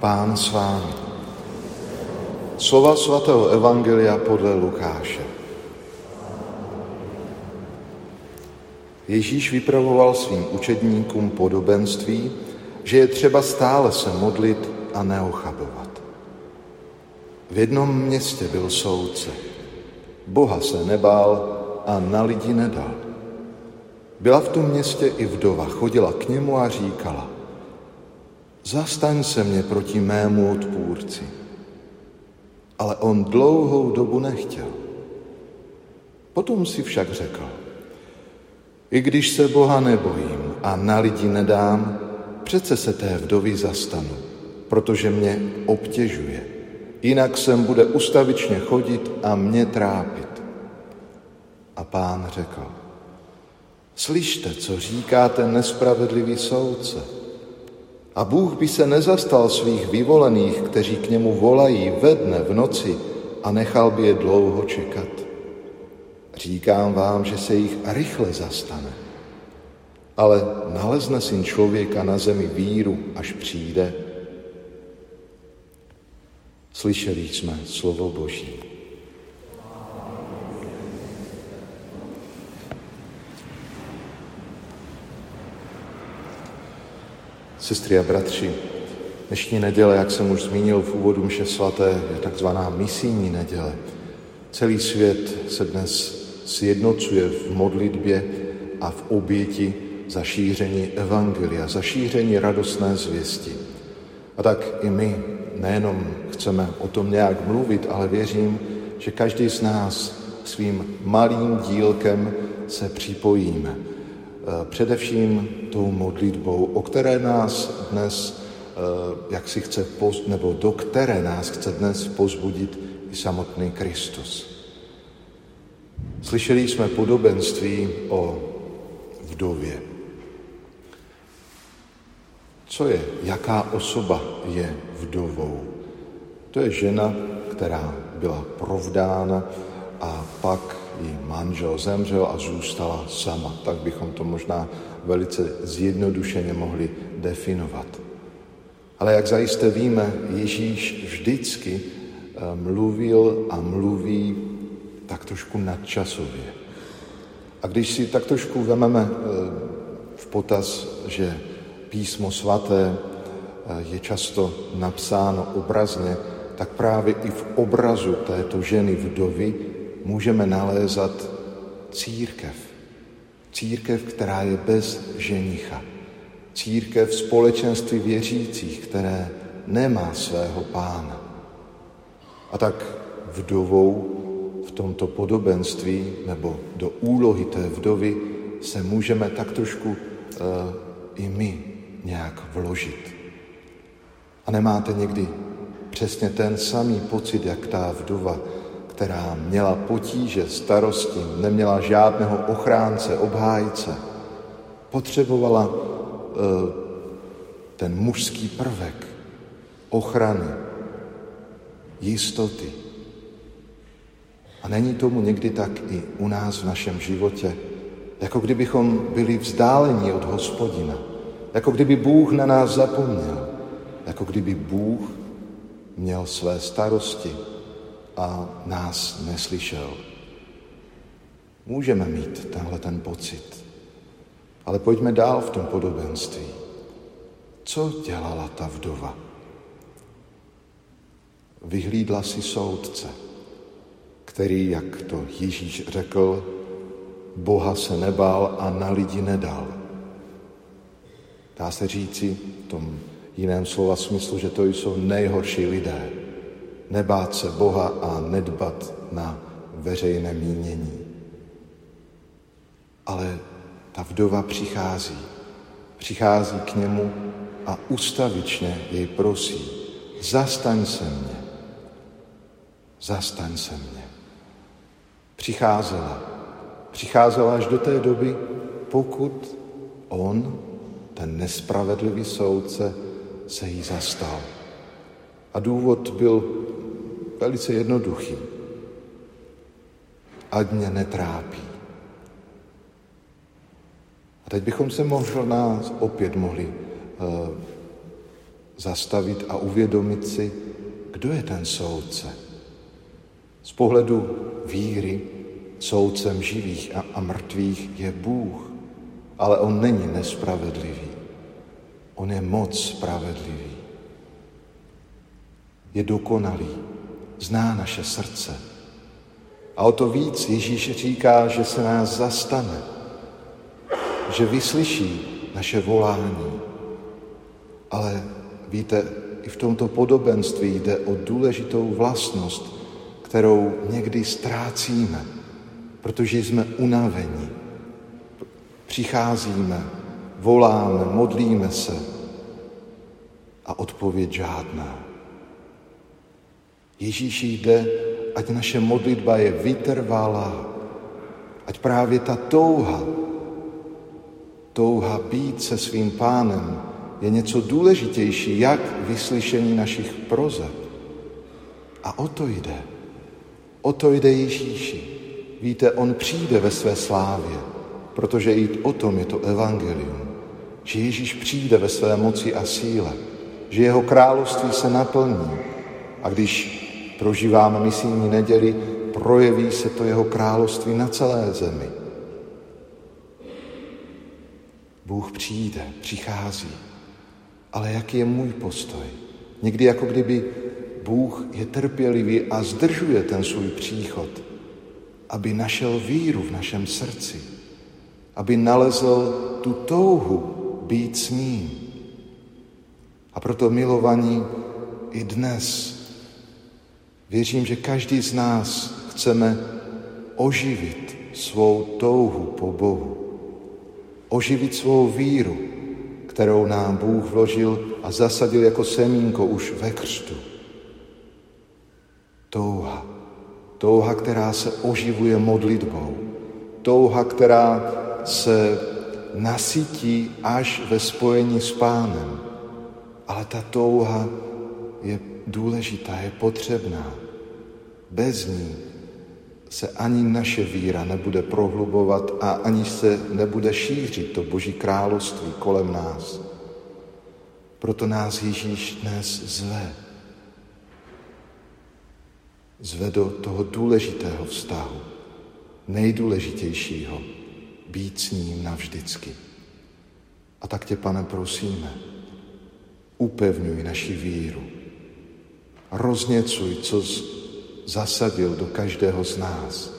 Pán s vámi. Slova svatého Evangelia podle Lukáše. Ježíš vypravoval svým učedníkům podobenství, že je třeba stále se modlit a neochabovat. V jednom městě byl soudce. Boha se nebál a na lidi nedal. Byla v tom městě i vdova, chodila k němu a říkala, zastaň se mě proti mému odpůrci. Ale on dlouhou dobu nechtěl. Potom si však řekl, i když se Boha nebojím a na lidi nedám, přece se té vdovy zastanu, protože mě obtěžuje. Jinak sem bude ustavičně chodit a mě trápit. A pán řekl, slyšte, co říká ten nespravedlivý soudce. A Bůh by se nezastal svých vyvolených, kteří k němu volají ve dne, v noci a nechal by je dlouho čekat. Říkám vám, že se jich rychle zastane. Ale nalezne syn člověka na zemi víru, až přijde. Slyšeli jsme slovo Boží. Sestry a bratři, dnešní neděle, jak jsem už zmínil v úvodu mše svaté, je takzvaná misijní neděle. Celý svět se dnes sjednocuje v modlitbě a v oběti za šíření evangelia, za šíření radostné zvěsti. A tak i my nejenom chceme o tom nějak mluvit, ale věřím, že každý z nás svým malým dílkem se připojíme. E, především tou modlitbou, o které nás dnes, e, jak si chce, nebo do které nás chce dnes pozbudit i samotný Kristus. Slyšeli jsme podobenství o vdově. Co je, jaká osoba je vdovou? To je žena, která byla provdána a pak jí manžel zemřel a zůstala sama. Tak bychom to možná velice zjednodušeně mohli definovat. Ale jak zajisté víme, Ježíš vždycky eh, mluvil a mluví tak trošku nadčasově. A když si tak trošku vememe eh, v potaz, že písmo svaté eh, je často napsáno obrazně, tak právě i v obrazu této ženy vdovy můžeme nalézat církev. Církev, která je bez ženicha. Církev společenství věřících, které nemá svého pána. A tak vdovou v tomto podobenství nebo do úlohy té vdovy se můžeme tak trošku uh, i my nějak vložit. A nemáte někdy přesně ten samý pocit, jak ta vdova, která měla potíže, starosti, neměla žádného ochránce, obhájce, potřebovala uh, ten mužský prvek ochrany, jistoty, a není tomu někdy tak i u nás v našem životě, jako kdybychom byli vzdáleni od hospodina, jako kdyby Bůh na nás zapomněl, jako kdyby Bůh měl své starosti a nás neslyšel. Můžeme mít tenhle ten pocit, ale pojďme dál v tom podobenství. Co dělala ta vdova? Vyhlídla si soudce který, jak to Ježíš řekl, Boha se nebál a na lidi nedal. Dá se říci v tom jiném slova smyslu, že to jsou nejhorší lidé. Nebát se Boha a nedbat na veřejné mínění. Ale ta vdova přichází. Přichází k němu a ustavičně jej prosí, zastaň se mě, zastaň se mě přicházela. Přicházela až do té doby, pokud on, ten nespravedlivý soudce, se jí zastal. A důvod byl velice jednoduchý. Ať mě netrápí. A teď bychom se možná opět mohli uh, zastavit a uvědomit si, kdo je ten soudce. Z pohledu víry soudcem živých a, a mrtvých je Bůh, ale on není nespravedlivý. On je moc spravedlivý. Je dokonalý, zná naše srdce. A o to víc Ježíš říká, že se nás zastane, že vyslyší naše volání. Ale víte, i v tomto podobenství jde o důležitou vlastnost, kterou někdy ztrácíme, protože jsme unavení. Přicházíme, voláme, modlíme se a odpověď žádná. Ježíši jde, ať naše modlitba je vytrvalá, ať právě ta touha, touha být se svým pánem je něco důležitější, jak vyslyšení našich prozeb. A o to jde. O to jde Ježíši. Víte, on přijde ve své slávě, protože i o tom je to evangelium. Že Ježíš přijde ve své moci a síle, že jeho království se naplní. A když prožíváme misijní neděli, projeví se to jeho království na celé zemi. Bůh přijde, přichází. Ale jaký je můj postoj? Někdy jako kdyby Bůh je trpělivý a zdržuje ten svůj příchod, aby našel víru v našem srdci, aby nalezl tu touhu být s ním. A proto milovaní i dnes věřím, že každý z nás chceme oživit svou touhu po Bohu, oživit svou víru, kterou nám Bůh vložil a zasadil jako semínko už ve křtu. Touha. Touha, která se oživuje modlitbou. Touha, která se nasytí až ve spojení s pánem. Ale ta touha je důležitá, je potřebná. Bez ní se ani naše víra nebude prohlubovat a ani se nebude šířit to Boží království kolem nás. Proto nás Ježíš dnes zve. Zve do toho důležitého vztahu, nejdůležitějšího, být s ním navždycky. A tak tě, pane, prosíme, upevňuj naši víru. Rozněcuj, co zasadil do každého z nás.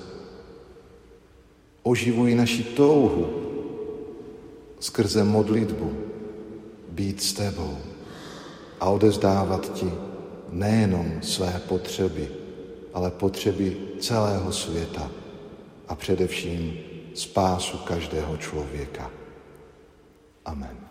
Oživuj naši touhu skrze modlitbu být s tebou a odezdávat ti nejenom své potřeby, ale potřeby celého světa a především spásu každého člověka. Amen.